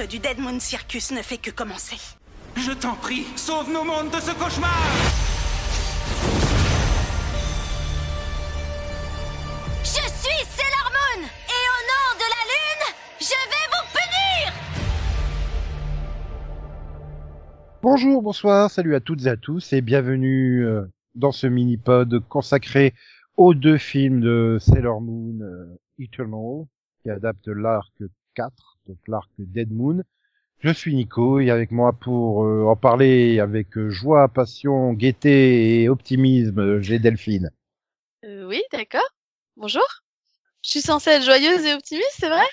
cycle du Dead Moon Circus ne fait que commencer. Je t'en prie, sauve nos mondes de ce cauchemar Je suis Sailor Moon Et au nom de la Lune, je vais vous punir Bonjour, bonsoir, salut à toutes et à tous et bienvenue euh, dans ce mini-pod consacré aux deux films de Sailor Moon euh, Eternal qui adapte l'arc 4, donc l'arc Dead Moon. Je suis Nico et avec moi pour euh, en parler avec euh, joie, passion, gaieté et optimisme, j'ai Delphine. Euh, oui, d'accord. Bonjour. Je suis censée être joyeuse et optimiste, c'est vrai?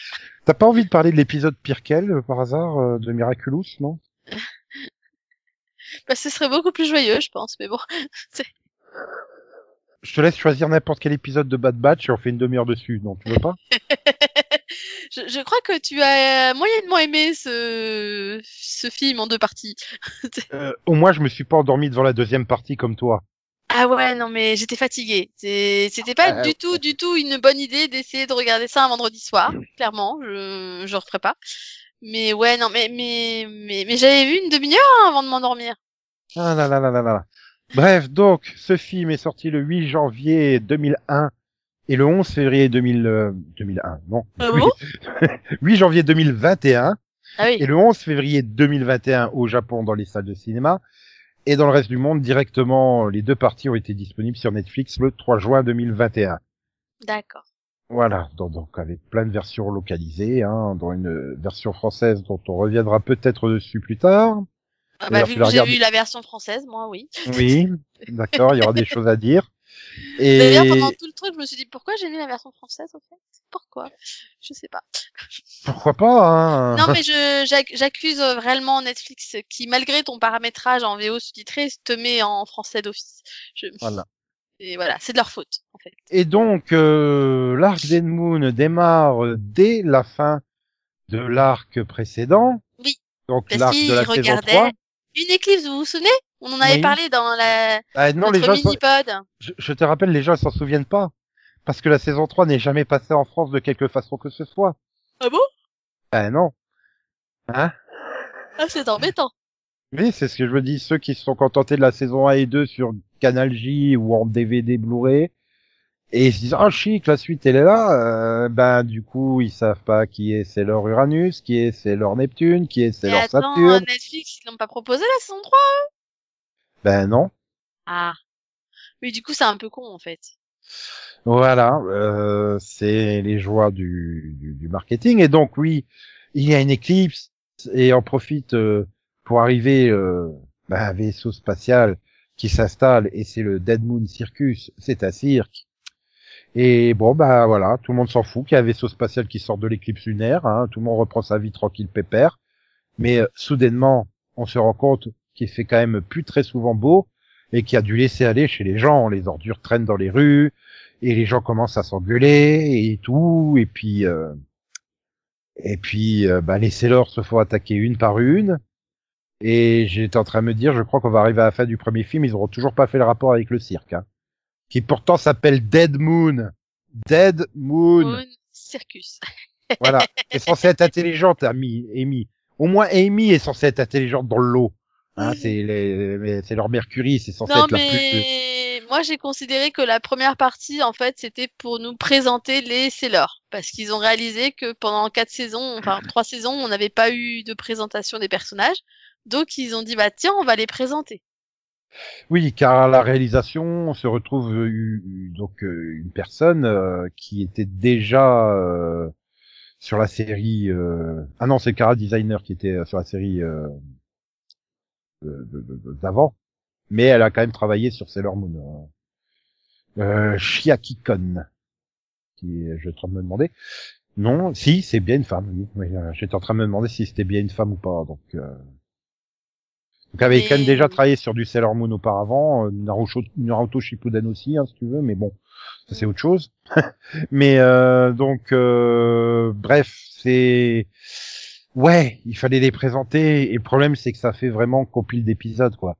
T'as pas envie de parler de l'épisode pire qu'elle, euh, par hasard, euh, de Miraculous, non? Bah, ce serait beaucoup plus joyeux, je pense, mais bon. Je te laisse choisir n'importe quel épisode de Bad Batch et on fait une demi-heure dessus, non, tu veux pas? je, je crois que tu as moyennement aimé ce, ce film en deux parties. Euh, Au moins, je me suis pas endormi devant la deuxième partie comme toi. Ah ouais, non mais j'étais fatiguée. C'est- C'était pas Ah, du tout, du tout une bonne idée d'essayer de regarder ça un vendredi soir. Clairement, je je referai pas. Mais ouais, non mais mais mais, mais j'avais vu une demi-heure hein, avant de m'endormir. Ah là là là là là. Bref, donc, ce film est sorti le 8 janvier 2001 et le 11 février 2000, euh, 2001, non. Ah bon? 8 janvier 2021 Ah oui. et le 11 février 2021 au Japon dans les salles de cinéma. Et dans le reste du monde, directement, les deux parties ont été disponibles sur Netflix le 3 juin 2021. D'accord. Voilà, donc, donc avec plein de versions localisées, hein, dont une version française dont on reviendra peut-être dessus plus tard. Ah bah, vu que j'ai vu la version française, moi oui. Oui, d'accord, il y aura des choses à dire. Et D'ailleurs, pendant tout le truc, je me suis dit pourquoi j'ai mis la version française en fait? Pourquoi? Je sais pas. pourquoi pas hein? Non, mais j'accuse euh, réellement Netflix qui, malgré ton paramétrage en VO sous-titré, te met en français d'office. Je... Voilà. Et voilà, c'est de leur faute en fait. Et donc, euh, l'arc Dead Moon démarre dès la fin de l'arc précédent. Oui, Donc l'arc de la saison regardaient 3. une éclipse, vous vous souvenez? On en avait Oui. parlé dans la Ah, non, les gens, je, je te rappelle, les gens ils s'en souviennent pas. Parce que la saison 3 n'est jamais passée en France de quelque façon que ce soit. Ah bon? Ah non. Hein? Ah, c'est embêtant. Oui, c'est ce que je me dis. Ceux qui se sont contentés de la saison 1 et 2 sur Canal J ou en DVD Blu-ray, et ils se disent, ah chic, la suite elle est là, euh, ben du coup ils savent pas qui est Sailor Uranus, qui est Sailor Neptune, qui est Sailor attends, Saturne. Netflix, ils l'ont pas proposé la saison 3 Ben non. Ah. Oui, du coup, c'est un peu con en fait. Voilà, euh, c'est les joies du, du, du marketing. Et donc oui, il y a une éclipse et on profite euh, pour arriver euh, ben, un vaisseau spatial qui s'installe et c'est le Dead Moon Circus, c'est un cirque. Et bon bah voilà, tout le monde s'en fout qu'il y a un vaisseau spatial qui sort de l'éclipse lunaire, hein, tout le monde reprend sa vie tranquille pépère. Mais euh, soudainement, on se rend compte qu'il fait quand même plus très souvent beau et qu'il y a dû laisser aller chez les gens. Les ordures traînent dans les rues, et les gens commencent à s'engueuler et tout. Et puis euh, et puis euh, bah, les Sailors se font attaquer une par une. Et j'étais en train de me dire je crois qu'on va arriver à la fin du premier film ils auront toujours pas fait le rapport avec le cirque hein, qui pourtant s'appelle Dead Moon. Dead Moon. Moon Circus. voilà. Est censé être intelligente Amy Amy. Au moins Amy est censée être intelligente dans le hein, c'est les c'est leur Mercury c'est censé Non, être la plus mais moi j'ai considéré que la première partie, en fait, c'était pour nous présenter les Sailors. Parce qu'ils ont réalisé que pendant quatre saisons, enfin trois saisons, on n'avait pas eu de présentation des personnages. Donc ils ont dit, bah tiens, on va les présenter. Oui, car à la réalisation, on se retrouve euh, eu- eu- donc euh, une personne euh, qui était déjà euh, sur la série. euh, Ah non, c'est Cara Designer qui était sur la série euh, de- de- de- d'avant, mais elle a quand même travaillé sur Sailor Moon. Euh, euh, Chiaki Kon, qui est- je suis en train de me demander. Non, si, c'est bien une femme. Oui, oui euh, j'étais en train de me demander si c'était bien une femme ou pas. Donc, euh... donc elle avait quand même déjà travaillé sur du Sailor Moon auparavant, euh, Naruto, Naruto Shippuden aussi, hein, si tu veux, mais bon, ça c'est autre chose. mais euh, donc, euh, bref, c'est ouais, il fallait les présenter. Et le problème, c'est que ça fait vraiment compile d'épisodes, quoi.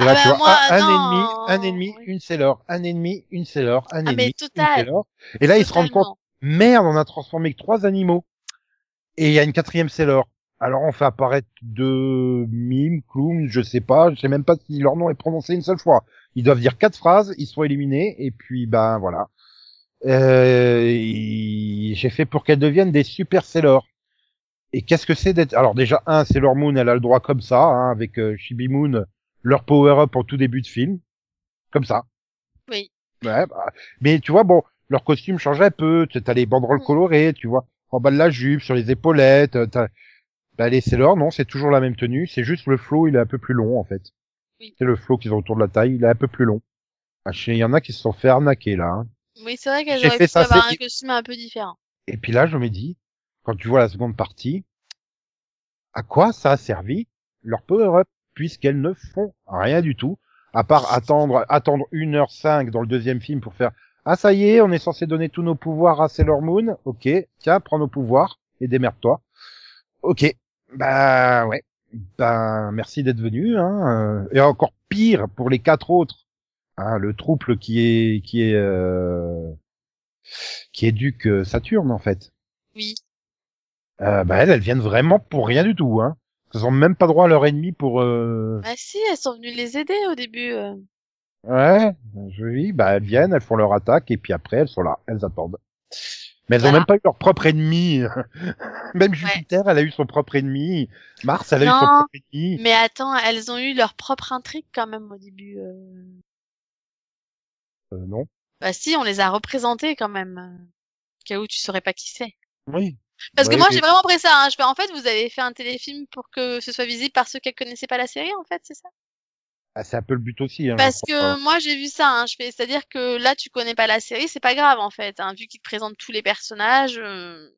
Et Ah là, bah, tu vois, moi, un, ennemi, un ennemi, une Sailor, un ennemi, une Sailor, un Ah, ennemi, total. une Sailor. Et là, ils se rendent compte, merde, on a transformé que trois animaux. Et il y a une quatrième Sailor. Alors on fait apparaître deux mimes, clowns, je sais pas, je sais même pas si leur nom est prononcé une seule fois. Ils doivent dire quatre phrases, ils sont éliminés et puis ben voilà. Euh, J'ai fait pour qu'elles deviennent des super Sailor. Et qu'est-ce que c'est d'être Alors déjà un Sailor Moon, elle a le droit comme ça, hein, avec euh, Chibi Moon, leur power up en tout début de film, comme ça. Oui. Ouais, bah, mais tu vois, bon, leur costume changeait un peu. Tu as les banderoles Mm. colorées, tu vois, en bas de la jupe, sur les épaulettes. euh, t'as- Bah, les Sailor, non, c'est toujours la même tenue. C'est juste le flow, il est un peu plus long, en fait. Oui. C'est le flow qu'ils ont autour de la taille, il est un peu plus long. Ah, Il y en a qui se sont fait arnaquer, là. hein. Oui, c'est vrai auraient fait pu ça, avoir c'est- un costume un peu différent. Et puis là, je me dis, quand tu vois la seconde partie, à quoi ça a servi leur power-up, puisqu'elles ne font rien du tout, à part attendre, attendre 1h05 dans le deuxième film pour faire, ah ça y est, on est censé donner tous nos pouvoirs à Sailor Moon, ok, tiens, prends nos pouvoirs, et démerde-toi. Ok, bah ouais, ben merci d'être venu, hein, euh, et encore pire pour les quatre autres, hein, le trouble qui est, qui est, euh, qui éduque euh, Saturne en fait. Oui. Euh, bah elles, elles viennent vraiment pour rien du tout, hein. Elles ont même pas droit à leur ennemi pour. Euh... Bah si, elles sont venues les aider au début. euh. Ouais, je oui, bah elles viennent, elles font leur attaque et puis après elles sont là, elles attendent. Mais elles ont Voilà. même pas eu leur propre ennemi. même Jupiter, elle a eu son propre ennemi. Mars, elle a eu son propre ennemi. Mais attends, elles ont eu leur propre intrigue quand même au début. euh. Euh, non. Bah si, on les a représentées quand même. Au cas où tu saurais pas qui c'est. Oui. Parce que Ouais, moi, j'ai vraiment pris ça. Hein. Je en fait, vous avez fait un téléfilm pour que ce soit visible par ceux qui connaissaient pas la série, en fait, c'est ça? Ah, c'est un peu le but aussi. Hein, Parce que moi, j'ai vu ça. Hein. Je fais, c'est-à-dire que là, tu connais pas la série, c'est pas grave, en fait. Hein. Vu qu'ils te présentent tous les personnages, euh,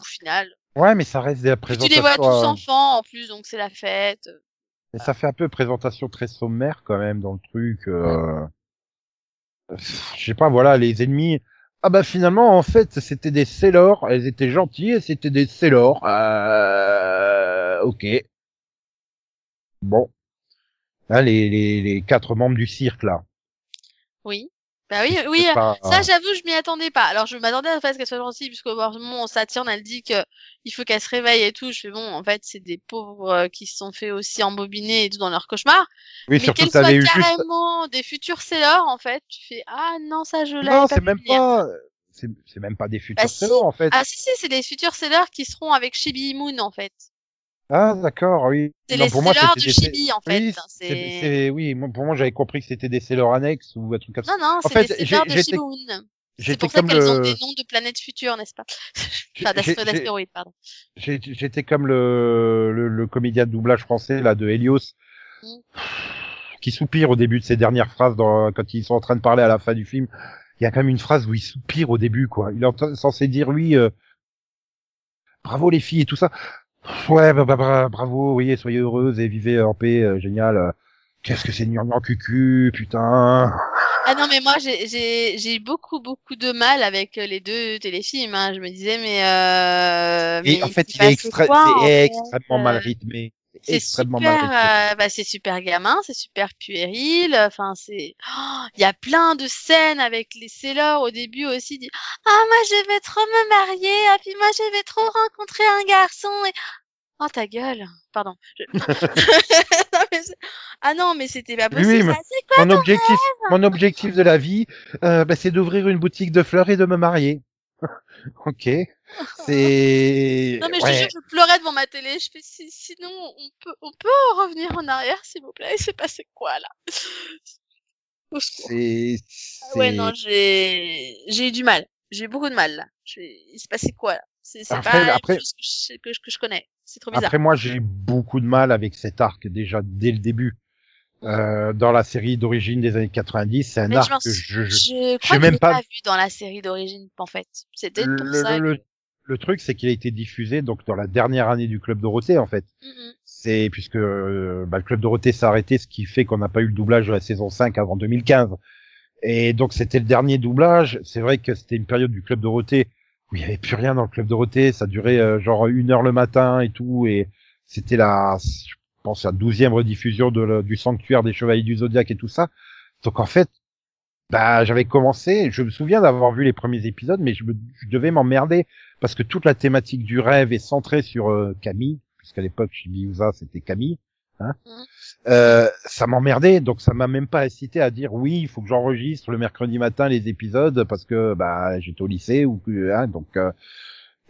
au final. Ouais, mais ça reste des Puis tu présentations. les vois tous euh, enfants, en plus, donc c'est la fête. Mais ça fait un peu présentation très sommaire quand même dans le truc. Euh... Je sais pas, voilà, les ennemis. Ah bah finalement, en fait, c'était des Sailors. Elles étaient gentilles et c'était des Sailors. Euh... Ok. Bon. Là, les, les, les quatre membres du cirque, là. Oui. Bah oui, oui. Pas- Ça, j'avoue, je m'y attendais pas. Alors, je m'attendais à ce qu'elle soit gentille, puisque au moment Saturne, elle dit que il faut qu'elle se réveille et tout. Je fais bon, en fait, c'est des pauvres euh, qui se sont fait aussi embobiner et tout dans leur cauchemar. oui, mais surtout, soient eu juste. carrément des futurs Sailors, en fait, tu fais ah non, ça je l'avais Non, c'est même pas. C'est même pas des futurs Bah, si. Sailors, en fait. Ah si si, c'est des futurs Sailors qui seront avec Chibi Moon, en fait. Ah, d'accord, oui. C'est les c'était des- Chibi, en fait. Oui, hein, c'est, c'est c'est- oui, pour moi, j'avais compris que c'était des Sailors annexes ou un truc comme ça. non non, c'est j'ai- Sailors de Moon. C'est pour ça qu'elles ont le, des noms de planètes futures, n'est-ce pas? Enfin, d'astéroïdes, pardon. j'étais comme le, le, le comédien de doublage français, là, de Helios, Mm. qui soupire au début de ses dernières phrases dans, quand ils sont en train de parler à la fin du film. Il y a quand même une phrase où il soupire au début, quoi. Il est censé dire, oui, euh, bravo les filles et tout ça. Ouais, bah, bah, bra- bravo, oui, soyez heureuses et vivez en paix, euh, génial. Qu'est-ce que c'est gnangnan cucu, putain. Ah non, mais moi, j'ai- eu beaucoup, beaucoup de mal avec euh, les deux téléfilms. Hein. Je me disais, mais... Euh, Et mais en fait, il est quoi, en c'est fait extrêmement mal rythmé. C'est extrêmement super, mal rythmé. euh, bah, c'est super gamin, c'est super puéril. Enfin, c'est, Oh, il y a plein de scènes avec les Sailors au début aussi. Dit, ah moi je vais trop me marier, ah puis moi je vais trop rencontrer un garçon. Et... Oh ta gueule, pardon. Je- Non, mais ah non, mais c'était pas possible. oui, mais- ça. C'est quoi Mon objectif, mon objectif de la vie, euh, bah, c'est d'ouvrir une boutique de fleurs et de me marier. ok. C'est. Non mais je ouais, te jure, je pleurais devant ma télé. Je fais si, sinon on peut on peut revenir en arrière s'il vous plaît. Il s'est passé quoi là? C'est. Ah Ouais non j'ai j'ai eu du mal. J'ai eu beaucoup de mal là. Il s'est passé quoi là? C'est pas après- chose que je, que, je- que je connais. C'est trop bizarre. Après moi, j'ai beaucoup de mal avec cet arc déjà dès le début. Euh, dans la série d'origine des années 90, c'est un Mais je arc m'en que je, je- je crois même je pas- pas vu dans la série d'origine en fait. Peut-être le, que- truc, c'est qu'il a été diffusé donc dans la dernière année du club Dorothée en fait. Mm, c'est puisque euh, bah, le club Dorothée s'est arrêté, ce qui fait qu'on n'a pas eu le doublage de la saison 5 avant 2015. Et donc c'était le dernier doublage. C'est vrai que c'était une période du club Dorothée où il y avait plus rien dans le club Dorothée. Ça durait euh, genre une heure le matin et tout. Et c'était la, je pense, la douzième rediffusion de, le- du sanctuaire des chevaliers du zodiaque et tout ça. Donc en fait, bah j'avais commencé. Je me souviens d'avoir vu les premiers épisodes, mais je, me, je devais m'emmerder parce que toute la thématique du rêve est centrée sur euh, Camille, puisqu'à l'époque Shibiusa c'était Camille. Hein Mhm. euh, ça m'emmerdait, donc ça m'a même pas incité à dire oui, il faut que j'enregistre le mercredi matin les épisodes parce que bah j'étais au lycée ou hein, donc euh,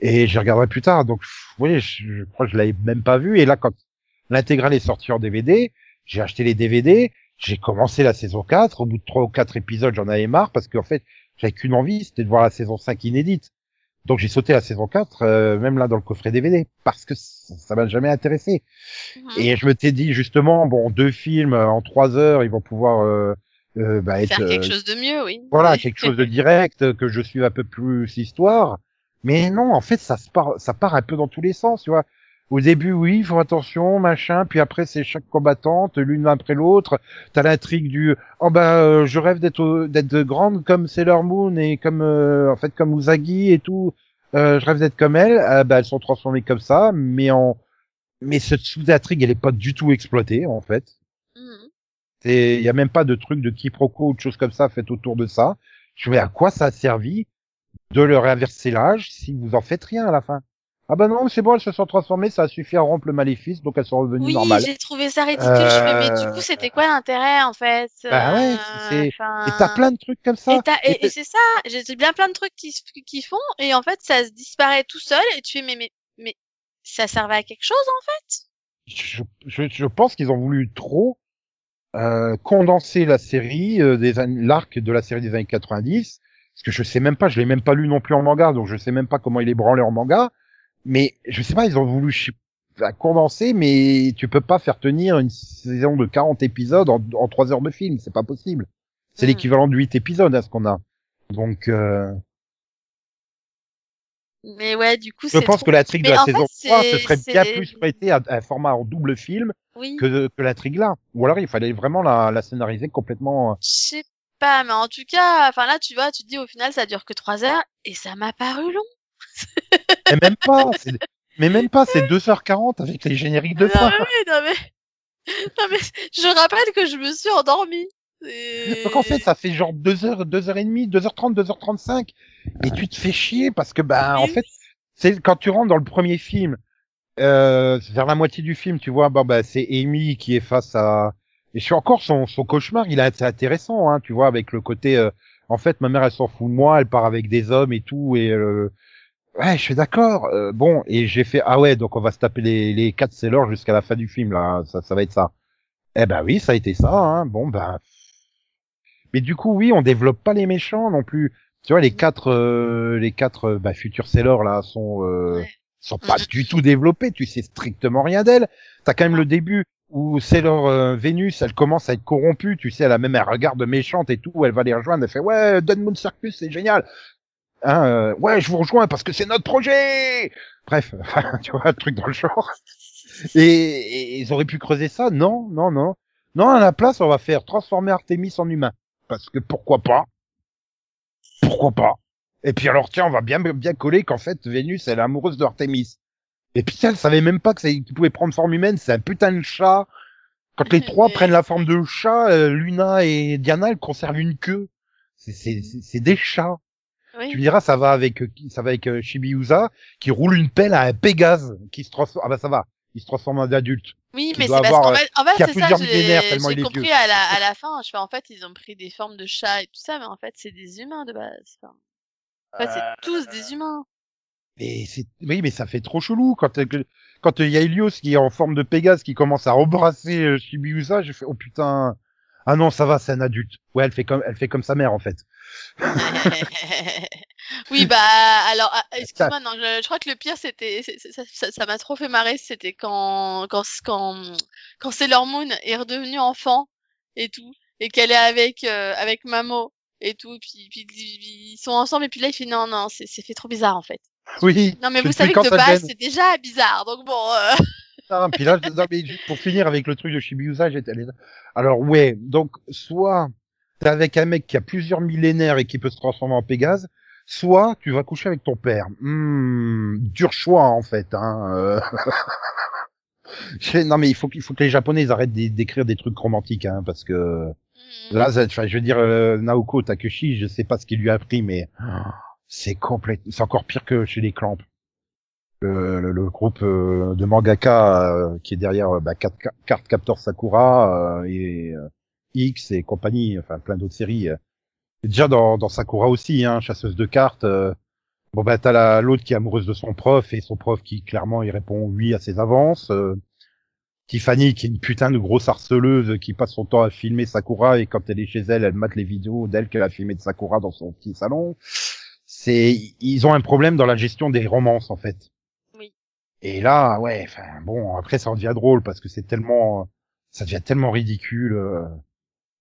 et je regarderai plus tard. Donc oui, je, je crois que je l'avais même pas vu. Et là, quand l'intégrale est sortie en DVD, j'ai acheté les DVD, j'ai commencé la saison 4. Au bout de trois ou quatre épisodes, j'en avais marre parce qu'en fait, j'avais qu'une envie, c'était de voir la saison 5 inédite. Donc j'ai sauté la saison 4, euh, même là dans le coffret DVD, parce que ça m'a jamais intéressé. Mhm. Et je me t'ai dit justement, bon, deux films euh, en trois heures, ils vont pouvoir euh, euh, bah, être Faire quelque euh, chose de mieux, oui. voilà quelque chose de direct, que je suive un peu plus l'histoire. Mais non, en fait, ça se part, ça part un peu dans tous les sens, tu vois. Au début, oui, faut attention, machin, puis après c'est chaque combattante, l'une après l'autre. T'as l'intrigue du oh bah euh, je rêve d'être d'être grande comme Sailor Moon et comme euh, en fait comme Usagi et tout. Euh, je rêve d'être comme elle. Bah elles sont transformées comme ça, mais en mais cette sous-intrigue elle est pas du tout exploitée en fait. Mhm. Il y a même pas de truc de quiproquo ou de choses comme ça faites autour de ça. Je dis à quoi ça a servi de leur inverser l'âge si vous en faites rien à la fin? Ah bah non, c'est bon, elles se sont transformées, ça a suffi à rompre le maléfice, donc elles sont revenues Oui, normales. j'ai trouvé ça ridicule. Je mais du Euh, coup, c'était quoi l'intérêt en fait? Bah ouais, Euh, c'est- enfin, Et t'as plein de trucs comme ça. Et, Et et, c'est ça, j'ai bien plein de trucs qui, qui font, et en fait, ça se disparaît tout seul, et tu fais, mais, mais, mais, ça servait à quelque chose, en fait? je, je, je pense qu'ils ont voulu trop euh, condenser la série euh, des l'arc de la série des années 90 parce que je sais même pas je l'ai même pas lu non plus en manga donc je sais même pas comment il est branlé en manga mais je sais pas ils ont voulu enfin, condenser mais tu peux pas faire tenir une saison de 40 épisodes en, en 3 heures de film c'est pas possible c'est Hmm. l'équivalent de 8 épisodes à ce qu'on a donc euh, Mais ouais, du coup, je pense trop- que l'intrigue de Mais la en fait, saison 3 ce c'est- serait bien plus prêté à un format en double film Oui. que, que l'intrigue là. Ou alors il fallait vraiment la, la scénariser complètement. euh, Je sais pas, mais en tout cas, enfin là, tu vois, tu te dis au final, ça dure que trois heures, et ça m'a paru long. Et même pas, c'est- mais même pas, c'est 2h40 avec les génériques de non, fin. mais, oui, non, mais, non, mais, je rappelle que je me suis endormie. Et- Donc en fait, ça fait genre 2h, 2h30, 2h30, 2h35. Et tu te fais chier parce que, bah, en Oui. fait, c'est quand tu rentres dans le premier film, euh, vers la moitié du film, tu vois, bah, c'est Amy qui est face à, et je suis encore son, son cauchemar, il est assez intéressant, hein, tu vois, avec le côté, euh, en fait, ma mère, elle s'en fout de moi, elle part avec des hommes et tout, et, euh, ouais, je suis d'accord, euh, bon, et j'ai fait, ah ouais, donc on va se taper les, les quatre sellers jusqu'à la fin du film, là, ça, ça va être ça. Eh ben oui, ça a été ça, hein, bon, ben, mais du coup, oui, on développe pas les méchants non plus. Tu vois, les quatre, euh, les quatre euh, bah, futurs sellers là sont euh, Ouais. sont pas Mhm. du tout développés. Tu sais strictement rien d'elle. T'as quand même le début où Sailor euh, Vénus, elle commence à être corrompue. Tu sais, elle a même un regard de méchante et tout. Elle va les rejoindre. Elle fait ouais, Moon Circus, c'est génial. Hein, euh, ouais, je vous rejoins parce que c'est notre projet. Bref, tu vois, un truc dans le genre. Et, et ils auraient pu creuser ça Non, non, non. Non, à la place, on va faire transformer Artemis en humain. Parce que pourquoi pas? Pourquoi pas? Et puis alors, tiens, on va bien bien coller qu'en fait, Vénus, elle est amoureuse d'Artemis. Et puis elle savait même pas que ça qu'il pouvait prendre forme humaine. C'est un putain de chat. Quand les trois prennent la forme de chat, euh, Luna et Diana, elles conservent une queue. C'est des chats. Oui. Tu me diras, ça va avec euh, qui- ça va avec euh, Shibiusa qui roule une pelle à un Pégase qui se transforme. Ah bah ça va, il se transforme en adulte. Oui, mais c'est parce qu'en fait, en fait c'est ça, j'ai compris à la, à la fin. Je fais, en fait, ils ont pris des formes de chats et tout ça, mais en fait, c'est des humains de base. Enfin, en fait, Euh, c'est tous des humains. Mais c'est oui, mais ça fait trop chelou quand euh, quand il y a Helios qui est en forme de Pégase qui commence à embrasser euh, Shibiusa, j'ai fait oh putain. Ah non, ça va, c'est un adulte. Ouais, elle fait comme elle fait comme sa mère en fait. oui, bah, alors, ah, excuse-moi, non, je, je crois que le pire, c'était, ça, m'a trop fait marrer, c'était quand, quand, quand, quand Sailor Moon est redevenue enfant et tout, et qu'elle est avec, euh, avec Mamo et tout, puis, puis, ils sont ensemble, et puis là, il fait non, non, c'est, fait trop bizarre, en fait. Oui. Non, mais vous savez que de base, c'est déjà bizarre, donc bon, euh, puis là, non, mais pour finir avec le truc de Shibiusa, j'étais Alors ouais, donc soit t'es avec un mec qui a plusieurs millénaires et qui peut se transformer en Pégase, soit tu vas coucher avec ton père. Hmm, dur choix en fait. Hein. euh. Non mais il faut qu'il faut que les Japonais ils arrêtent d'é- d'écrire des trucs romantiques, hein, parce que là, ça- enfin, je veux dire, euh, Naoko Takeshi, je sais pas ce qu'il lui a appris, mais c'est complet, c'est encore pire que chez les Clamps. le, le- le groupe euh, de mangaka euh, qui est derrière euh, bah, Card, Captor Sakura euh, et euh, X et compagnie, enfin plein d'autres séries. euh. Et déjà dans, dans Sakura aussi, hein, chasseuse de cartes. euh, bon bah t'as la- l'autre qui est amoureuse de son prof et son prof qui clairement il répond oui à ses avances. euh, Tiffany qui est une putain de grosse harceleuse qui passe son temps à filmer Sakura et quand elle est chez elle, elle mate les vidéos d'elle qu'elle a filmé de Sakura dans son petit salon. C'est ils ont un problème dans la gestion des romances en fait. Oui. Et là, ouais, enfin bon, après ça en devient drôle parce que c'est tellement ça devient tellement ridicule. euh.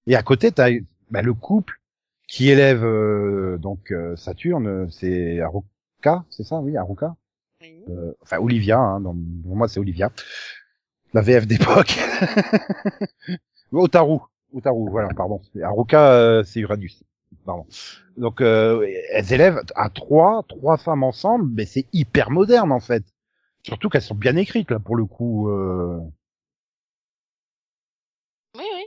Et à côté, t'as bah, le couple qui élève euh, donc euh, Saturne, c'est Haruka, c'est ça, oui, Haruka. Oui. Euh, enfin Olivia, hein, dans, pour moi c'est Olivia, la VF d'époque. Otaru, Otaru, voilà, pardon. Haruka, euh, c'est Uranus, pardon. Donc euh, elles élèvent à trois, trois femmes ensemble, mais c'est hyper moderne en fait. Surtout qu'elles sont bien écrites là pour le coup. euh, Oui, oui.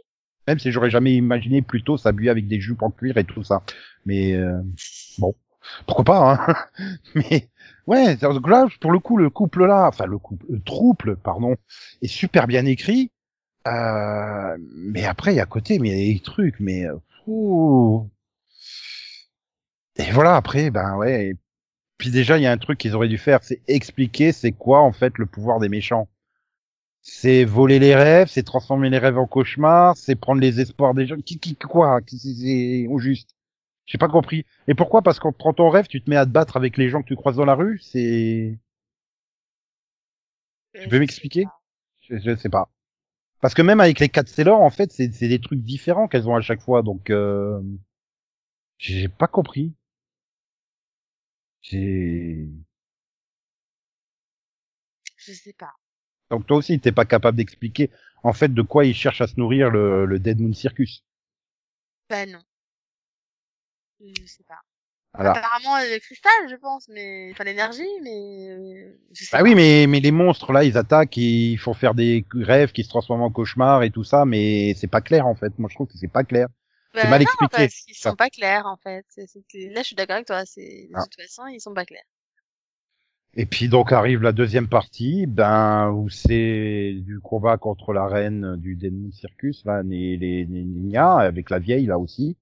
Même si j'aurais jamais imaginé plutôt s'habiller avec des jupes en cuir et tout ça. Mais euh, bon, pourquoi pas, hein Mais ouais, donc là, pour le coup, le couple là, enfin le couple, le trouble, pardon, est super bien écrit. Euh, mais après, il y a à côté, mais il y a des trucs, mais ouh. Et voilà, après, ben ouais. et puis déjà, il y a un truc qu'ils auraient dû faire, c'est expliquer c'est quoi en fait le pouvoir des méchants. C'est voler les rêves, c'est transformer les rêves en cauchemars, c'est prendre les espoirs des gens. Qui, qui, quoi? C'est au juste? J'ai pas compris. Et pourquoi? Parce qu'on prend ton rêve, tu te mets à te battre avec les gens que tu croises dans la rue. C'est. Tu peux m'expliquer? Je, je sais pas. Parce que même avec les quatre Sailors, en fait, c'est c'est des trucs différents qu'elles ont à chaque fois. Donc, euh... j'ai pas compris. J'ai. Je sais pas. Donc toi aussi, t'es pas capable d'expliquer en fait de quoi ils cherchent à se nourrir le, le Dead Moon Circus. Bah non. Je sais pas. Voilà. Apparemment le cristal, je pense, mais enfin l'énergie, mais euh, je sais Bah pas. oui, mais mais les monstres là, ils attaquent, ils font faire des rêves qui se transforment en cauchemars et tout ça, mais c'est pas clair en fait. Moi, je trouve que c'est pas clair. C'est mal non, expliqué. Parce Ça. sont pas clairs en fait. Là, je suis d'accord avec toi. C'est de Ah. toute façon, ils sont pas clairs. Et puis donc arrive la deuxième partie, ben où c'est du combat contre la reine du Dead Moon Circus, là, les, les, avec la vieille là aussi.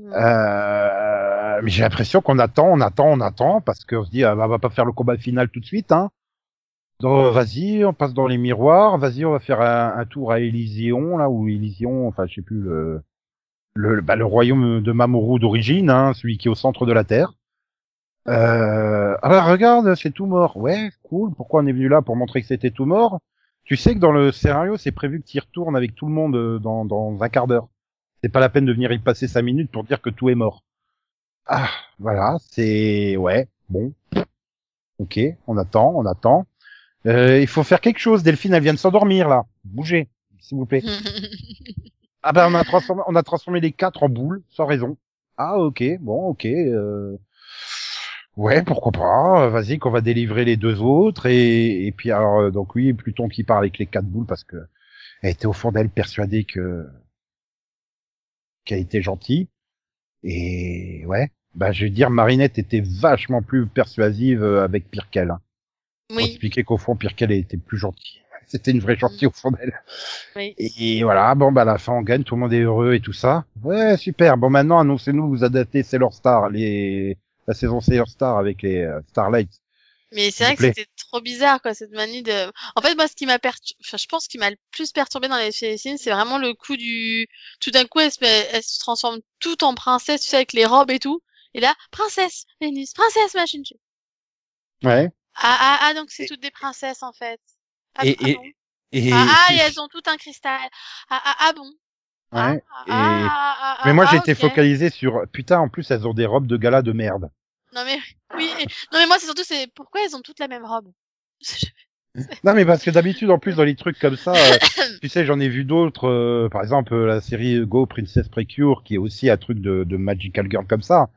Euh, mais j'ai l'impression qu'on attend, on attend, on attend, parce qu'on se dit, ah, bah, on va pas faire le combat final tout de suite, hein. Donc, vas-y, on passe dans les miroirs, vas-y, on va faire un, un tour à Élysion, là, ou Élysion, enfin, je sais plus, le, le, bah, le royaume de Mamoru d'origine, hein, celui qui est au centre de la Terre. Euh, ah bah, regarde, c'est tout mort. Ouais, cool, pourquoi on est venu là pour montrer que c'était tout mort? Tu sais que dans le scénario, c'est prévu que tu y retournes avec tout le monde euh, dans, dans un quart d'heure. C'est pas la peine de venir y passer cinq minutes pour dire que tout est mort. Ah, voilà, c'est ouais, bon, ok, on attend, on attend. Euh, il faut faire quelque chose. Delphine, elle vient de s'endormir là. Bougez, s'il vous plaît. Ah ben on a transformé, on a transformé les quatre en boules sans raison. Ah ok, bon, ok. Euh... Ouais, pourquoi pas. euh, Vas-y, qu'on va délivrer les deux autres et, et puis alors euh, donc oui, Pluton qui part avec les quatre boules parce que elle était au fond d'elle persuadée que qu'elle était gentille. Et ouais, bah je veux dire, Marinette était vachement plus persuasive euh, avec Pirkel. Hein. Pour oui. expliquer qu'au fond, Pirkel était plus gentil. C'était une vraie gentille au fond d'elle. Oui. Et voilà, bon bah à la fin on gagne, tout le monde est heureux et tout ça. Ouais, super. Bon maintenant annoncez-nous, vous adaptez Sailor Star, les la saison Sailor Star avec les euh, Starlight. Mais c'est vrai que c'était trop bizarre, quoi, cette manie de. En fait, moi, ce qui m'a perturbé, enfin, je pense qui m'a le plus perturbé dans les films, c'est vraiment le coup du. Tout d'un coup, elle se, elle se transforme tout en princesse, tu sais, avec les robes et tout. Et là, princesse Vénus, princesse machin. Ouais. Ah, ah, ah, donc c'est toutes des princesses, en fait. Ah, Et- ah et- bon Et, ah, ah, et elles ont tout un cristal. Ah, ah, ah bon. Ah, ouais. ah, et- ah, ah, Mais moi ah, j'étais ok. focalisé sur putain en plus elles ont des robes de gala de merde. Non mais oui, et- non mais moi c'est surtout c'est pourquoi elles ont toutes la même robe? Non mais parce que d'habitude en plus dans les trucs comme ça, euh, tu sais j'en ai vu d'autres, euh, par exemple euh, la série Go Princess Precure qui est aussi un truc de, de magical girl comme ça.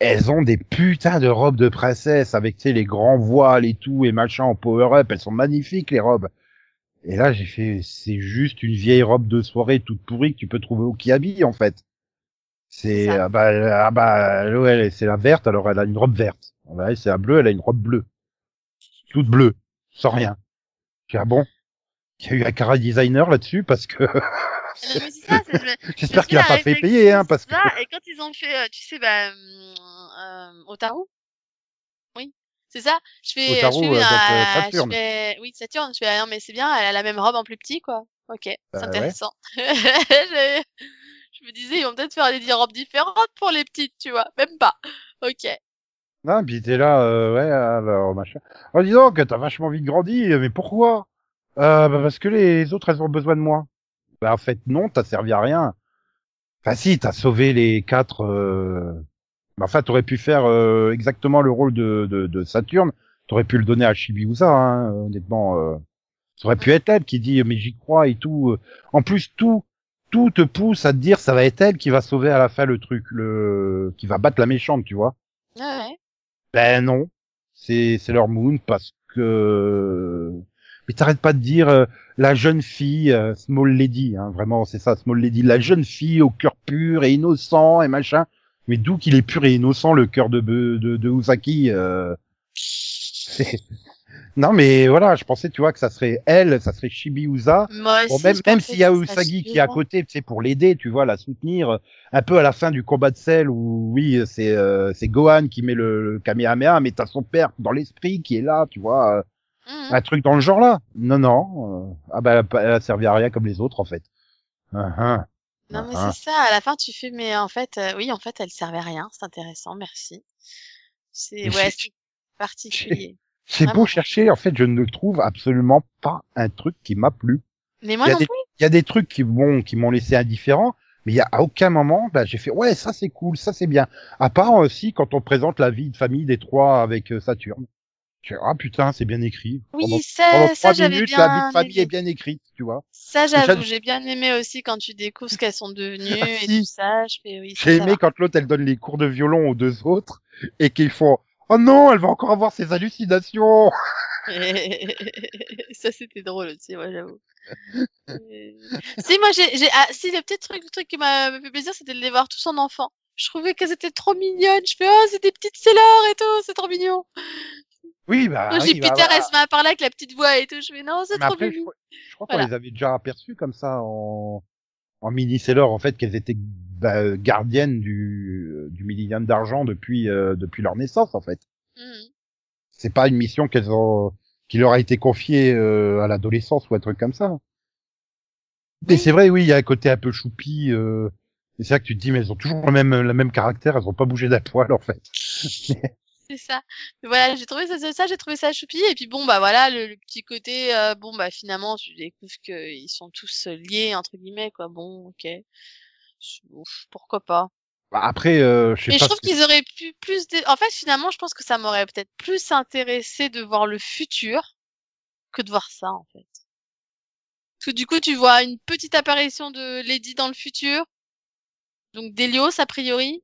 Elles ont des putains de robes de princesse avec tu sais les grands voiles et tout et machin en power up, elles sont magnifiques les robes. Et là j'ai fait c'est juste une vieille robe de soirée toute pourrie que tu peux trouver au Kiabi en fait. C'est ah bah ah bah ouais, c'est la verte alors elle a une robe verte. Ouais, c'est la bleue elle a une robe bleue. toute bleue, sans rien. J'ai ah bon, il y a eu un cara designer là-dessus parce que j'espère je qu'il a pas fait payer, hein, parce que et quand ils ont fait, euh, tu sais, bah, euh, Otaru? Oui, c'est ça. Je fais, Otaru, je fais, euh, euh, euh, Saturne. je fais- oui, Saturne. Je fais, ah non, mais c'est bien, elle a la même robe en plus petit, quoi. Ok, c'est Bah, intéressant. je me disais, ils vont peut-être faire des robes différentes pour les petites, tu vois. Même pas. Ok. Non, puis t'es là, euh, ouais, alors machin. Oh, dis donc, t'as vachement vite grandi, mais pourquoi? Euh, bah, Parce que les autres, elles ont besoin de moi. Bah, en fait, non, t'as servi à rien. Enfin, si, t'as sauvé les quatre. Euh... bah, Enfin, t'aurais pu faire euh, exactement le rôle de, de, de Saturne. T'aurais pu le donner à Chibiusa, hein, honnêtement. Euh... Ça aurait pu être elle qui dit, mais j'y crois et tout. En plus, tout, tout te pousse à te dire, ça va être elle qui va sauver à la fin le truc, le, qui va battre la méchante, tu vois. Ah ouais. Ben non, c'est c'est leur Moon parce que mais t'arrêtes pas de dire euh, la jeune fille euh, Small Lady, hein, vraiment c'est ça Small Lady, la jeune fille au cœur pur et innocent et machin. Mais d'où qu'il est pur et innocent le cœur de de, de Usaki euh, Non mais voilà, je pensais tu vois que ça serait elle, ça serait Shibiusa. Bon, même même s'il y a Usagi qui est à côté, c'est pour l'aider, tu vois, la soutenir, un peu à la fin du combat de sel où oui, c'est euh, c'est Gohan qui met le, le Kamehameha, mais t'as son père dans l'esprit qui est là, tu vois, euh, Mhm. un truc dans le genre là. Non non, euh, ah bah elle a servi à rien comme les autres en fait. Ah, ah. Non, mais Ah. c'est ça, à la fin, tu fais, mais en fait, euh, oui, en fait, elle servait à rien, c'est intéressant, merci. C'est, ouais, particulier. C'est beau chercher, en fait, je ne trouve absolument pas un truc qui m'a plu. Mais moi Il y a non des- plus. Il y a des trucs qui m'ont qui m'ont laissé indifférent, mais il y a à aucun moment, bah, j'ai fait ouais ça c'est cool, ça c'est bien. À part aussi quand on présente la vie de famille des trois avec euh, Saturne. Fais, ah putain c'est bien écrit. Oui, pendant, ça, pendant ça, j'avais bien la vie de famille aimé. est bien écrite, tu vois. Ça, j'avoue, j'ai bien aimé aussi quand tu découvres ce qu'elles sont devenues Ah, et tout ça. Je fais, oui, J'ai aimé quand l'autre elle donne les cours de violon aux deux autres et qu'ils font oh non elle va encore avoir ses hallucinations. ça, c'était drôle aussi, ouais, j'avoue. Euh, si, moi, j'ai, j'ai, ah, si, le petit truc, le truc qui m'a fait plaisir, c'était de les voir tous en enfant. Je trouvais qu'elles étaient trop mignonnes. Je fais, oh, c'est des petites Sailor et tout, c'est trop mignon. Oui bah. Oui, j'ai bah, Peter, voilà. elle se met à parler avec la petite voix et tout. Je fais, non, c'est trop après, mignon. je crois qu'on Voilà. les avait déjà aperçus comme ça en, en mini seller en fait qu'elles étaient bah, gardiennes du euh, du millénium d'argent depuis euh, depuis leur naissance en fait. Mhm. C'est pas une mission qu'elles ont qui leur a été confiée euh, à l'adolescence ou un truc comme ça. Mais Oui. c'est vrai, oui, il y a un côté un peu choupi. Euh, c'est ça que tu te dis, mais elles ont toujours le même le même caractère, elles ont pas bougé d'un poil en fait. C'est ça. Mais voilà, j'ai trouvé ça, ça, j'ai trouvé ça choupi. Et puis bon, bah voilà, le, le petit côté, euh, bon, bah finalement, tu découvres qu'ils sont tous liés, entre guillemets, quoi. Bon, ok. Pourquoi pas. Bah, Après, euh, je sais Mais je pas. trouve qu'ils auraient pu plus... En fait, finalement, je pense que ça m'aurait peut-être plus intéressé de voir le futur que de voir ça, en fait. Parce que du coup, tu vois une petite apparition de Lady dans le futur. Donc d'Elios, a priori.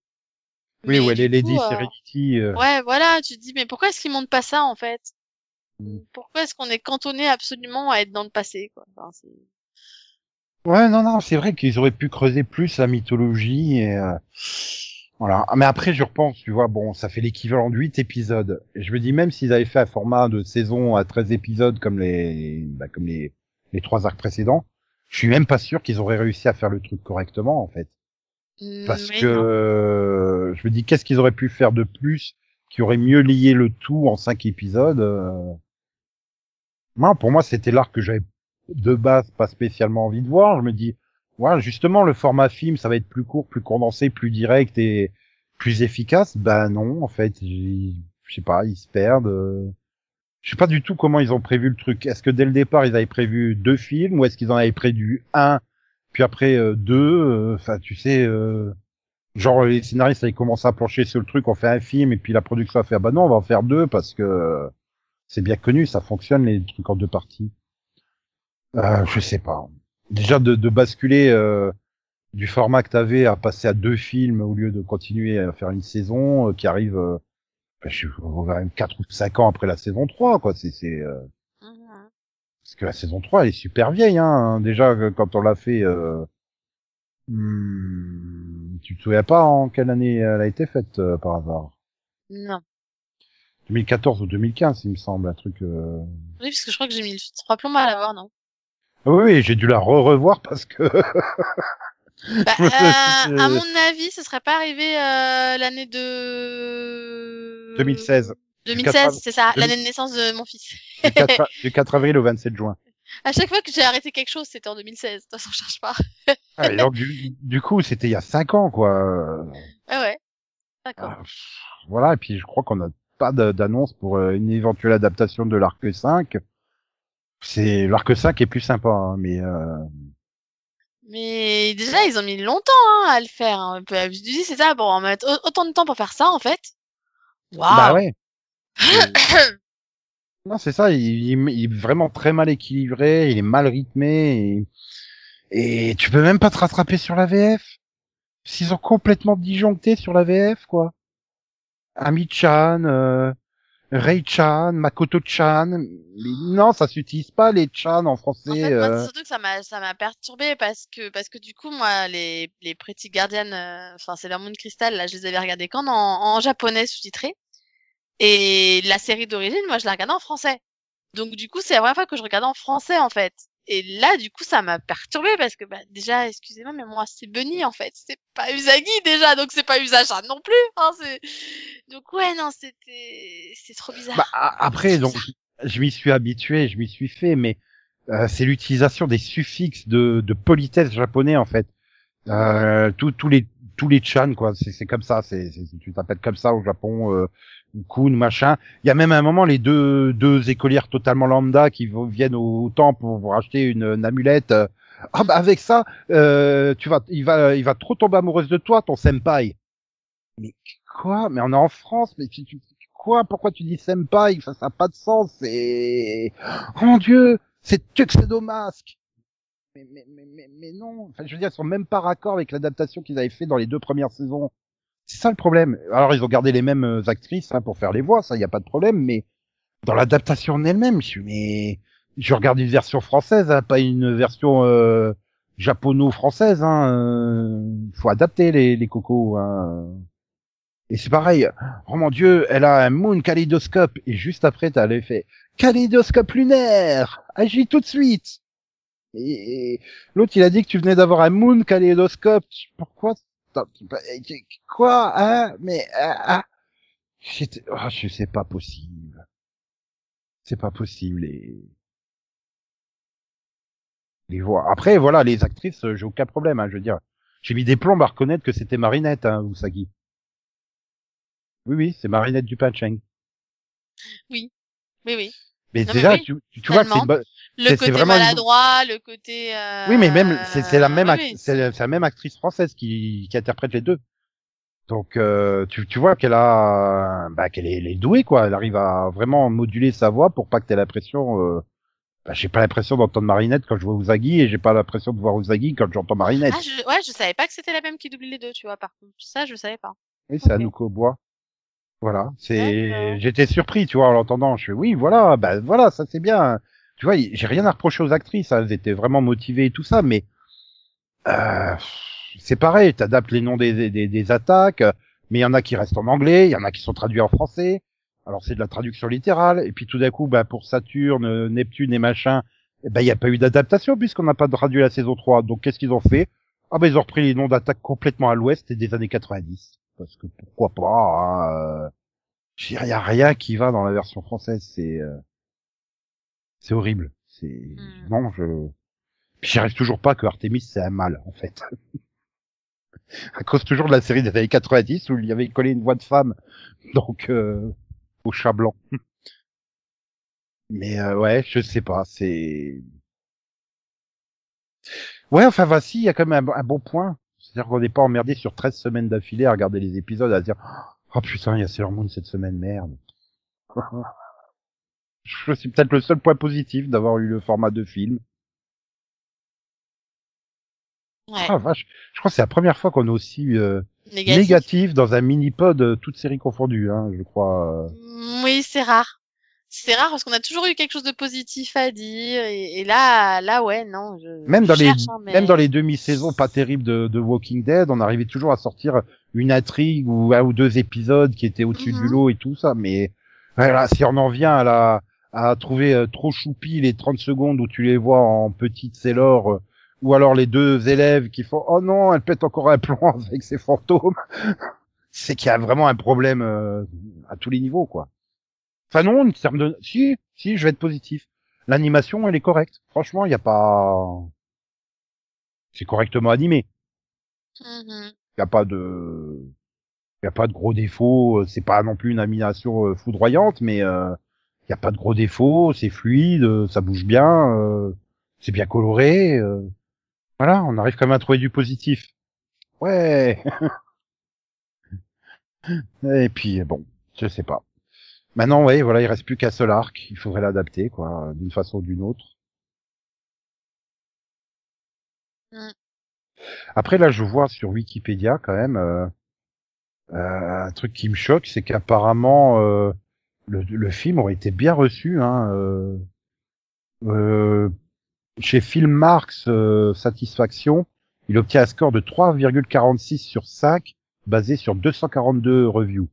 Oui, Mais ouais, les Lady euh, Serenity. euh, Ouais, voilà, tu te dis, mais pourquoi est-ce qu'ils montrent pas ça, en fait? Mm. Pourquoi est-ce qu'on est cantonné absolument à être dans le passé, quoi? Enfin, c'est- Ouais, non, non, c'est vrai qu'ils auraient pu creuser plus la mythologie et euh, voilà. Mais après, je repense, tu vois, bon, ça fait l'équivalent de 8 épisodes. Et je me dis, même s'ils avaient fait un format de saison à 13 épisodes comme les, bah, comme les, les trois arcs précédents, je suis même pas sûr qu'ils auraient réussi à faire le truc correctement, en fait. Parce Mais que non. euh, je me dis, qu'est-ce qu'ils auraient pu faire de plus qui aurait mieux lié le tout en 5 épisodes euh... Moi, pour moi, c'était l'arc que j'avais de base pas spécialement envie de voir. Je me dis, voilà, justement, le format film, ça va être plus court, plus condensé, plus direct et plus efficace. Ben non, en fait, je sais pas, ils se perdent. euh. Je sais pas du tout comment ils ont prévu le truc. Est-ce que dès le départ, ils avaient prévu deux films ou est-ce qu'ils en avaient prévu un, puis après euh, deux euh, Enfin, tu sais, euh, genre les scénaristes avaient commencé à plancher sur le truc, on fait un film et puis la production a fait, ah bah non, on va en faire deux parce que c'est bien connu, ça fonctionne les trucs en deux parties. Euh, je sais pas. Déjà de, de basculer euh, du format que t'avais à passer à deux films au lieu de continuer à faire une saison euh, qui arrive euh, bah, je même quatre ou cinq ans après la saison 3, quoi. C'est, c'est, euh, Mhm. parce que la saison 3, elle est super vieille, hein. Déjà, quand on l'a fait, euh... hmm, tu te souviens pas en quelle année elle a été faite, euh, par hasard? Non. 2014 ou 2015, il me semble, un truc. Euh... Oui, parce que je crois que j'ai mis trois plombs à la voir, non? Oui, oui, j'ai dû la re-revoir parce que. bah, euh, à mon avis, ce serait pas arrivé euh, l'année de 2016. 2016, c'est ça, l'année de naissance de mon fils. du, 4, du 4 avril au 27 juin. À chaque fois que j'ai arrêté quelque chose, c'était en 2016. De toute façon, je cherche pas. ah, et donc, du, du coup, c'était il y a 5 ans, quoi. Ah ouais. D'accord. Ah, voilà, et puis je crois qu'on n'a pas d'annonce pour euh, une éventuelle adaptation de l'arc 5. C'est l'arc 5 est plus sympa, hein, mais. Euh... Mais déjà, ils ont mis longtemps hein, à le faire. Hein. Je dis, c'est ça, bon, on mettre autant de temps pour faire ça, en fait. Waouh. Bah ouais. non, c'est ça. Il, il, il, est vraiment très mal équilibré. Il est mal rythmé. Et, et tu peux même pas te rattraper sur la VF. S'ils ont complètement disjoncté sur la VF, quoi. Ami-chan, euh, Ray-chan, Makoto-chan. Mais non, ça s'utilise pas les chan en français. En fait, euh... surtout que ça m'a ça m'a perturbé parce que parce que du coup moi les les Pretty Guardian, euh, enfin c'est leur Moon Crystal là, je les avais regardés quand en, en japonais sous-titré. Et la série d'origine, moi je la regardais en français. Donc du coup c'est la première fois que je regardais en français en fait. Et là, du coup, ça m'a perturbé parce que bah, déjà, excusez-moi, mais moi, c'est Bunny en fait, c'est pas Usagi déjà, donc c'est pas Usacha non plus. Hein, c'est... Donc ouais, non, c'était, c'est trop bizarre. Bah, après, donc, je m'y suis habitué, je m'y suis fait, mais euh, c'est l'utilisation des suffixes de, de politesse japonais en fait. Euh, tous les tous les chan quoi, c'est comme ça, c'est tu t'appelles comme ça au Japon. Euh, Kun, machin. Il y a même un moment les deux deux écolières totalement lambda qui viennent au, temple pour, pour acheter une, une amulette. Ah bah avec ça, euh, tu vas, il va, il va trop tomber amoureuse de toi, ton senpai. Mais quoi? Mais on est en France, mais tu, tu quoi? Pourquoi tu dis senpai? Ça n'a pas de sens. C'est oh mon dieu, c'est Tuxedo Mask. Mais, mais, mais, mais, mais non. Enfin, je veux dire, ils sont même pas raccord avec l'adaptation qu'ils avaient fait dans les deux premières saisons. C'est ça le problème. Alors ils ont gardé les mêmes actrices hein, pour faire les voix, ça y a pas de problème, mais dans l'adaptation en elle-même, je suis mais je regarde une version française, hein, pas une version euh, japono-française. Hein, euh... faut adapter les, les cocos. Hein. Et c'est pareil. Oh mon dieu, elle a un moon kaléidoscope et juste après t'as l'effet kaléidoscope lunaire. Agis tout de suite. Et, et l'autre il a dit que tu venais d'avoir un moon kaléidoscope. Pourquoi Quoi hein Mais ah, oh, je sais pas possible. C'est pas possible les les voix. Après voilà les actrices, j'ai aucun problème. Hein, je veux dire, j'ai mis des plombs à reconnaître que c'était Marinette, hein, Usagi. Oui oui, c'est Marinette du Pancheng. Oui, oui oui. Mais non, déjà, mais oui, tu, tu vois que c'est une bonne. Le côté vraiment maladroit, le côté. Euh... Oui, mais même c'est la même oui, c'est la même actrice française qui, qui interprète les deux. Donc euh, tu, tu vois qu'elle a bah, qu'elle est, douée quoi. Elle arrive à vraiment moduler sa voix pour pas que t'aies l'impression. Euh... Bah, j'ai pas l'impression d'entendre Marinette quand je vois Usagi et j'ai pas l'impression de voir Usagi quand j'entends Marinette. Ah, je... ouais, je savais pas que c'était la même qui doublait les deux, tu vois. Par contre, ça, je savais pas. Oui, c'est okay. Anouko Bois. Voilà, c'est. J'étais surpris, tu vois, en l'entendant. Je fais oui, voilà, bah voilà, ça c'est bien. Tu vois, j'ai rien à reprocher aux actrices, hein, elles étaient vraiment motivées et tout ça, mais euh, c'est pareil, t'adaptes les noms des, des, attaques, mais il y en a qui restent en anglais, il y en a qui sont traduits en français. Alors c'est de la traduction littérale, et puis tout d'un coup, bah pour Saturne, Neptune et machin, eh ben il n'y a pas eu d'adaptation puisqu'on n'a pas traduit la saison 3. Donc qu'est-ce qu'ils ont fait? Ah ben ils ont repris les noms d'attaques complètement à l'ouest et des années 90 parce que pourquoi pas hein, il y a rien qui va dans la version française c'est euh... c'est horrible. C'est non je j'y arrive toujours pas que Artemis c'est un mal en fait. À cause toujours de la série des années 90 où il y avait collé une voix de femme. Donc euh, au chat blanc. Mais euh, ouais je sais pas c'est ouais enfin voici il y a quand même un, un bon point. C'est-à-dire qu'on n'est pas emmerdé sur 13 semaines d'affilée à regarder les épisodes, à se dire « Oh putain, il y a Sailor Moon cette semaine, merde !» C'est peut-être le seul point positif d'avoir eu le format de film. Ouais. Ah vache, je crois que c'est la première fois qu'on est aussi euh, négatif. négatif. dans un mini-pod, euh, toutes séries confondues, hein, je crois. Oui, c'est rare c'est rare parce qu'on a toujours eu quelque chose de positif à dire et, et là là ouais non je, même dans les hein, mais... même dans les demi-saisons pas terribles de, de, Walking Dead on arrivait toujours à sortir une intrigue ou un ou deux épisodes qui étaient au-dessus mm -hmm. du lot et tout ça mais Voilà, si on en vient à la à trouver euh, trop choupi les 30 secondes où tu les vois en petite Sailor, euh, ou alors les deux élèves qui font oh non, elle pète encore un plomb avec ses fantômes, c'est qu'il y a vraiment un problème euh, à tous les niveaux quoi. Enfin non, en termes de si si je vais être positif. L'animation elle est correcte. Franchement, il y a pas c'est correctement animé. Mhm. Il y a pas de il y a pas de gros défauts, c'est pas non plus une animation foudroyante mais euh, il y a pas de gros défauts, c'est fluide, ça bouge bien, euh, c'est bien coloré. euh. Voilà, on arrive quand même à trouver du positif. Ouais. Et puis bon, je sais pas. Maintenant, ouais, voilà, il reste plus qu'un seul arc. Il faudrait l'adapter, quoi, d'une façon ou d'une autre. Mm. Après, là, je vois sur Wikipédia quand même euh, euh, un truc qui me choque, c'est qu'apparemment euh, le, le film aurait été bien reçu. Hein, euh, euh, chez Filmmarks euh, Satisfaction, il obtient un score de 3,46 sur 5, basé sur 242 reviews.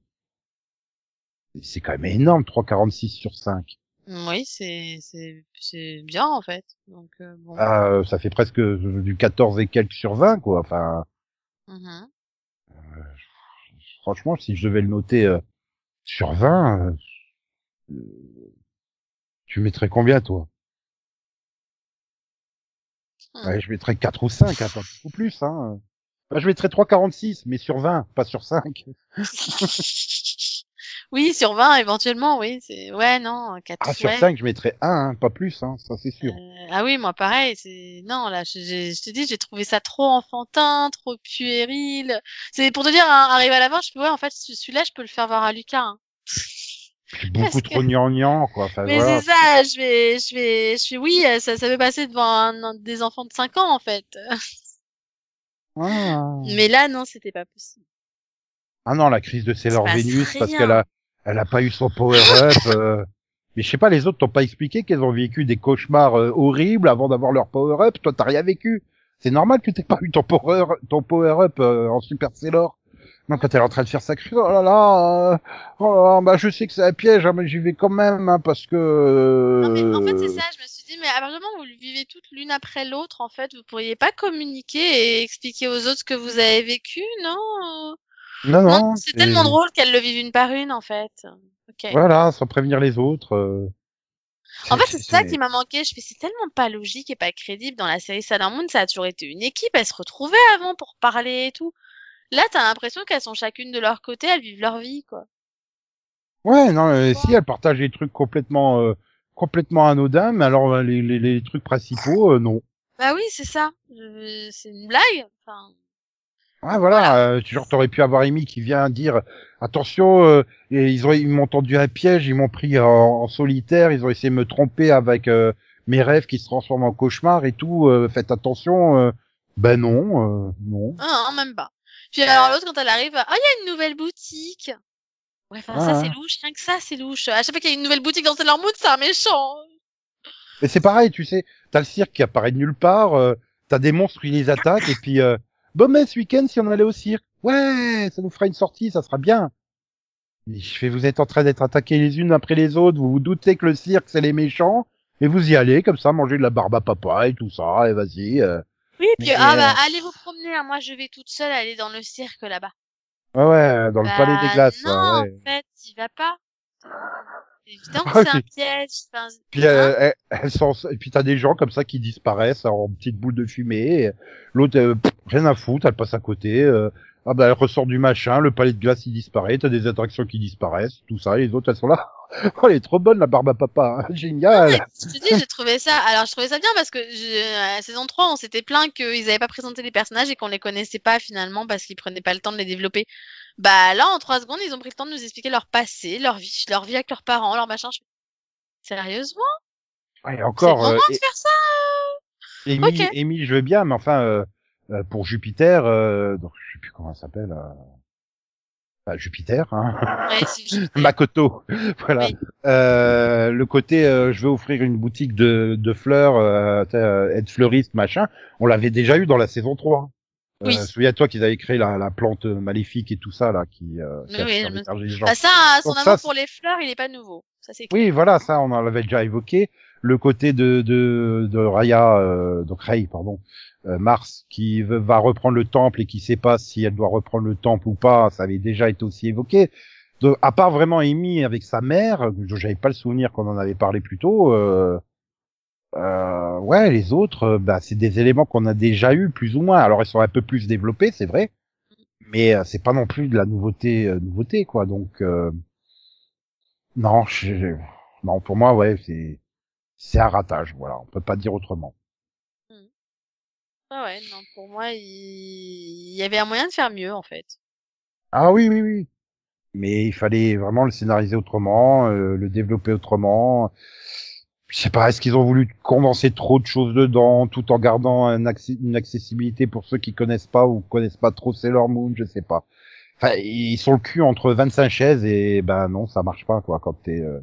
C'est quand même énorme, 3,46 sur 5. Oui, c'est c'est c'est bien en fait. Donc euh, bon. Ah, euh, ça fait presque du 14 et quelques sur 20, quoi. Enfin, Mhm. franchement, si je devais le noter euh, sur 20, euh, euh, tu mettrais combien, toi? Hmm. Ouais, Je mettrais 4 ou 5, hein, pas beaucoup plus. Hein. Bah, je mettrais 3,46, mais sur 20, pas sur 5. oui, sur 20 éventuellement, oui, c'est ouais non, 4 Ah, sur ouais. 5, je mettrais 1, hein, pas plus, hein, ça c'est sûr. Euh, ah oui, moi pareil, c'est non là, je, je, je te dis, j'ai trouvé ça trop enfantin, trop puéril. C'est pour te dire, hein, arrive à la fin, je peux ouais, en fait, ce- celui-là, je peux le faire voir à Lucas. hein. Puis beaucoup parce trop gnangnan, quoi. Enfin, Mais voilà. c'est ça, je vais, je vais, je fais oui, euh, ça, ça peut passer devant un, des enfants de 5 ans en fait. Ah. Mais là, non, c'était pas possible. Ah non, la crise de Sailor Venus, parce qu'elle a, elle a pas eu son power-up. euh. Mais je sais pas, les autres t'ont pas expliqué qu'elles ont vécu des cauchemars euh, horribles avant d'avoir leur power-up. Toi, t'as rien vécu. C'est normal que t'aies pas eu ton power, ton power-up euh, en Super Sailor. Non, quand elle est en train de faire sa crise, oh là là, euh, oh là là, bah je sais que c'est un piège, hein, mais j'y vais quand même, hein, parce que. Non, mais en fait, euh, c'est ça, je me suis dit, mais à partir du moment où vous le vivez toutes l'une après l'autre, en fait, vous pourriez pas communiquer et expliquer aux autres ce que vous avez vécu, non? Non, non. c'est tellement drôle qu'elles le vivent une par une, en fait. Ok. Voilà, sans prévenir les autres. euh. En fait, c'est ça qui m'a manqué. Je fais, c'est tellement pas logique et pas crédible dans la série Sailor Moon. Ça a toujours été une équipe. Elles se retrouvaient avant pour parler et tout. Là, t'as l'impression qu'elles sont chacune de leur côté. Elles vivent leur vie, quoi. Ouais, non, euh, si elle partage des trucs complètement, euh, complètement anodins, mais alors euh, les, les, les trucs principaux, euh, non. Bah oui, c'est ça. C'est une blague. Enfin, Ouais, voilà. euh, tu- genre, t'aurais pu avoir Amy qui vient dire attention, euh, et ils ont, ils m'ont tendu un piège, ils m'ont pris en, en solitaire, ils ont essayé de me tromper avec euh, mes rêves qui se transforment en cauchemars et tout. euh, faites attention. euh. ben non, euh, non. non, non, même pas. Puis alors l'autre, quand elle arrive, ah, il y a une nouvelle boutique. Ouais, enfin, ça, Ouais. c'est louche. Rien que ça, c'est louche. À chaque fois qu'il y a une nouvelle boutique dans Sailor Moon, c'est un méchant. Et c'est pareil, tu sais, t'as le cirque qui apparaît de nulle part, euh, t'as des monstres qui les attaquent, et puis, euh, bon, mais ce week-end, si on allait au cirque, ouais, ça nous fera une sortie, ça sera bien. Mais je fais, vous êtes en train d'être attaqués les unes après les autres, vous vous doutez que le cirque, c'est les méchants, et vous y allez, comme ça, manger de la barbe à papa et tout ça, et vas-y. Euh. Oui, puis, ah euh, bah, allez vous promener. hein. Moi, je vais toute seule aller dans le cirque là-bas. Ouais, ouais, dans le Bah, palais des glaces, Non, ouais. en fait, t'y vas pas. C'est évident Ah, que c'est un piège. Puis, euh, hein. elles- elles sont, et puis t'as des gens comme ça qui disparaissent en petites boules de fumée. L'autre, euh, rien à foutre, elle passe à côté. euh, ah bah elle ressort du machin, le palais de glace il disparaît, t'as des attractions qui disparaissent, tout ça. Et les autres elles sont là. Oh, elle est trop bonne la barbe à papa, hein, génial. Je te dis, j'ai trouvé ça. Alors, je trouvais ça bien parce que je... à la saison 3, on s'était plaint qu'ils avaient pas présenté les personnages et qu'on les connaissait pas finalement parce qu'ils prenaient pas le temps de les développer. Bah là, en trois secondes, ils ont pris le temps de nous expliquer leur passé, leur vie, leur vie avec leurs parents, leur machin. Je Sérieusement? Ouais, C'est encore, le moment euh, de faire ça Amy. Amy, je veux bien, mais enfin euh, euh, pour Jupiter, euh, donc je sais plus comment elle s'appelle. Euh... bah, Jupiter, hein. Ouais, Makoto, voilà. Oui. Euh, le côté, euh, je vais offrir une boutique de, de fleurs, euh, euh, être fleuriste, machin, on l'avait déjà eu dans la saison 3. Oui. Euh, Souviens-toi qu'ils avaient créé la, la plante maléfique et tout ça là, qui. Euh, qui Oui, oui, me- gens. Ah, ça, son Donc amour ça, pour les fleurs, il est pas nouveau. Ça, c'est. Oui, voilà, ça, on en avait déjà évoqué. Le côté de de, de Raya, euh, donc Rey, pardon, euh, Mars, qui va reprendre le temple et qui sait pas si elle doit reprendre le temple ou pas, ça avait déjà été aussi évoqué. Donc, à part vraiment Amy avec sa mère, j'avais pas le souvenir qu'on en avait parlé plus tôt. Euh, euh, ouais, les autres, euh, bah, c'est des éléments qu'on a déjà eu plus ou moins. Alors, ils sont un peu plus développés, c'est vrai, mais euh, c'est pas non plus de la nouveauté, euh, nouveauté quoi. Donc, non, je, non, pour moi, ouais, c'est c'est un ratage. Voilà, on peut pas dire autrement. Ah ouais, non, pour moi, il... il y avait un moyen de faire mieux, en fait. Ah oui, oui, oui. Mais il fallait vraiment le scénariser autrement, euh, le développer autrement. Je sais pas, est-ce qu'ils ont voulu condenser trop de choses dedans, tout en gardant un accès- une accessibilité pour ceux qui connaissent pas ou connaissent pas trop Sailor Moon, je sais pas. Enfin, ils sont le cul entre 25 chaises et ben non, ça marche pas quoi. Quand t'es euh,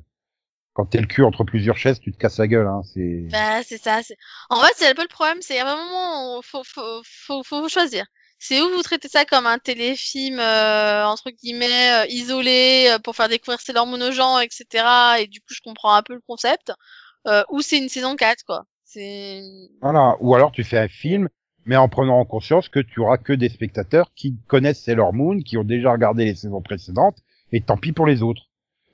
quand t'es le cul entre plusieurs chaises, tu te casses la gueule. Hein, c'est Bah, c'est ça. c'est- En fait, c'est un peu le problème, c'est à un moment, où faut, faut, faut, faut choisir. C'est où vous traitez ça comme un téléfilm, euh, entre guillemets, euh, isolé, euh, pour faire découvrir Sailor Moon aux gens, etc. Et du coup, je comprends un peu le concept. Euh, ou c'est une saison 4, quoi. C'est... Voilà. Ou alors tu fais un film, mais en prenant en conscience que tu auras que des spectateurs qui connaissent Sailor Moon, qui ont déjà regardé les saisons précédentes, et tant pis pour les autres.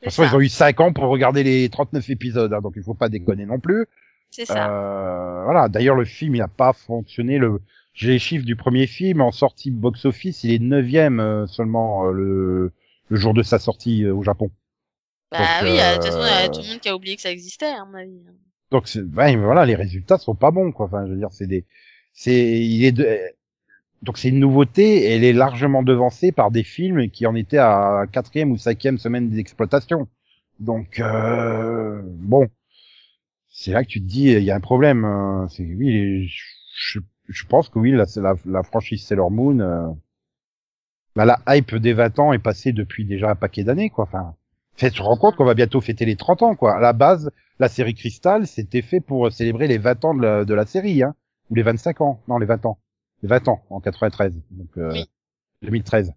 De toute façon, ils ont eu 5 ans pour regarder les 39 épisodes, hein, donc il faut pas déconner non plus. C'est ça. Euh, voilà. D'ailleurs, le film, il n'a pas fonctionné. Le, j'ai les chiffres du premier film en sortie box-office, il est neuvième euh, seulement euh, le, le jour de sa sortie euh, au Japon. Bah donc, oui, euh, de toute façon, il y a tout le monde qui a oublié que ça existait, à mon avis. Donc, ben, voilà, les résultats sont pas bons, quoi. Enfin, je veux dire, c'est des, c'est, il est de, donc c'est une nouveauté elle est largement devancée par des films qui en étaient à quatrième ou cinquième semaine d'exploitation. Donc, euh, bon, c'est là que tu te dis, il y a un problème. euh, C'est oui, je, pense que oui, la franchise Sailor Moon, euh, bah, la hype des 20 ans est passée depuis déjà un paquet d'années, quoi. Enfin, fait, tu te rends compte qu'on va bientôt fêter les 30 ans, quoi. À la base, la série Crystal, c'était fait pour célébrer les 20 ans de la, de la série, hein. Ou les 25 ans. Non, les 20 ans. Les 20 ans, en 93. Donc, euh, Oui. 2013.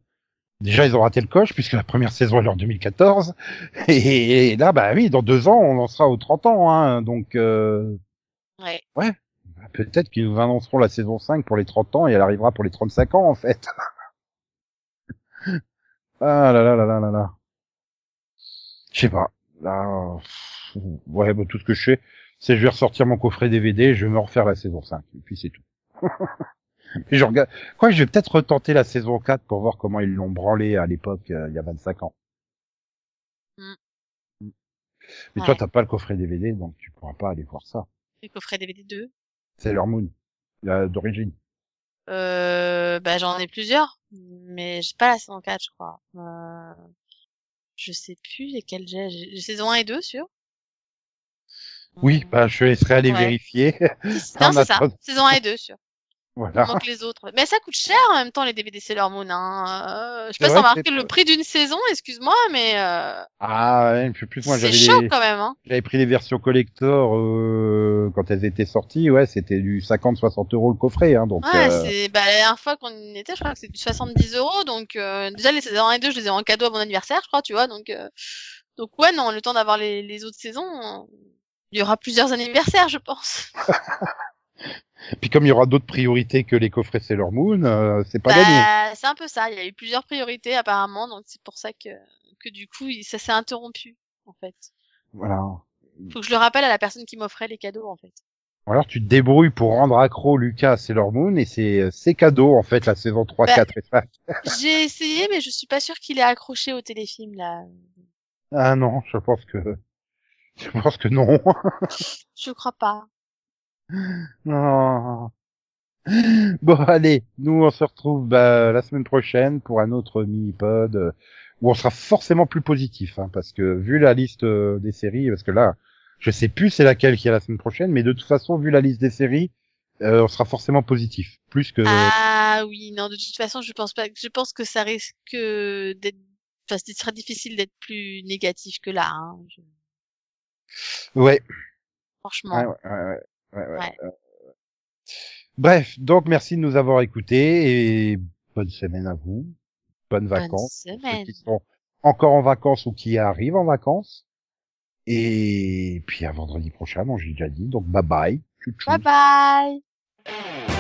Déjà, ils ont raté le coche, puisque la première saison est en 2014. Et, là, bah oui, dans deux ans, on en sera aux 30 ans, hein. Donc, euh, Ouais. bah, peut-être qu'ils nous annonceront la saison 5 pour les 30 ans et elle arrivera pour les 35 ans, en fait. ah là là là là là là. Je sais pas. Là, pff, ouais, bah, tout ce que je sais, c'est que je vais ressortir mon coffret DVD, je vais me refaire la saison 5, et puis c'est tout. Et je regarde. Quoi, je vais peut-être retenter la saison 4 pour voir comment ils l'ont branlé à l'époque, euh, il y a 25 ans. Mm. Mais Ouais. toi, t'as pas le coffret DVD, donc tu pourras pas aller voir ça. Le coffret DVD 2. C'est leur Moon, la- d'origine. Euh, bah, j'en ai plusieurs, mais j'ai pas la saison 4, je crois. Euh, je sais plus lesquels j'ai. J'ai saison 1 et 2, sûr? Oui, bah, je laisserai aller Ouais. vérifier. Non, c'est ça. Saison 1 et 2, sûr. Voilà. Moins que les autres. Mais ça coûte cher en même temps, les DVD Sailor Moon, hein. Euh, je sais C'est pas si remarqué c'est- le prix d'une saison, excuse-moi, mais euh, Ah, ouais, sais plus, moi, c'est j'avais chaud les- quand même, hein. J'avais pris les versions collector euh, quand elles étaient sorties, ouais, c'était du 50-60 euros le coffret, hein, donc. Ouais, euh, c'est, bah, la dernière fois qu'on y était, je crois que c'est du 70 euros, donc, euh, déjà, les saisons 1 et 2, je les ai en cadeau à mon anniversaire, je crois, tu vois, donc, euh, donc, ouais, non, le temps d'avoir les, les autres saisons, il y aura plusieurs anniversaires, je pense. Puis comme il y aura d'autres priorités que les coffrets Sailor Moon, euh, c'est pas gagné. Bah, c'est un peu ça, il y a eu plusieurs priorités, apparemment, donc c'est pour ça que, que du coup, ça s'est interrompu, en fait. Voilà. Faut que je le rappelle à la personne qui m'offrait les cadeaux, en fait. Ou alors tu te débrouilles pour rendre accro Lucas à Sailor Moon et c'est euh, ses cadeaux en fait la saison 3, Bah. 4 et 5. J'ai essayé, mais je suis pas sûre qu'il est accroché au téléfilm, là. Ah non, je pense que je pense que non. Je crois pas. Bon allez, nous on se retrouve bah, la semaine prochaine pour un autre mini-pod euh, où on sera forcément plus positif hein, parce que vu la liste euh, des séries parce que là je sais plus c'est laquelle qui est la semaine prochaine mais de toute façon vu la liste des séries euh, on sera forcément positif plus que Ah oui, non, de toute façon, je pense pas. Je pense que ça risque d'être. Enfin, ce sera difficile d'être plus négatif que là. Hein. je- ouais Franchement. Ouais, ouais, ouais, ouais, ouais. Bref, donc merci de nous avoir écoutés et bonne semaine à vous. Bonnes Bonne vacances. pour ceux semaine. qui sont encore en vacances ou qui arrivent en vacances. Et puis à vendredi prochain, bon, j'ai déjà dit. Donc bye bye. Bye bye.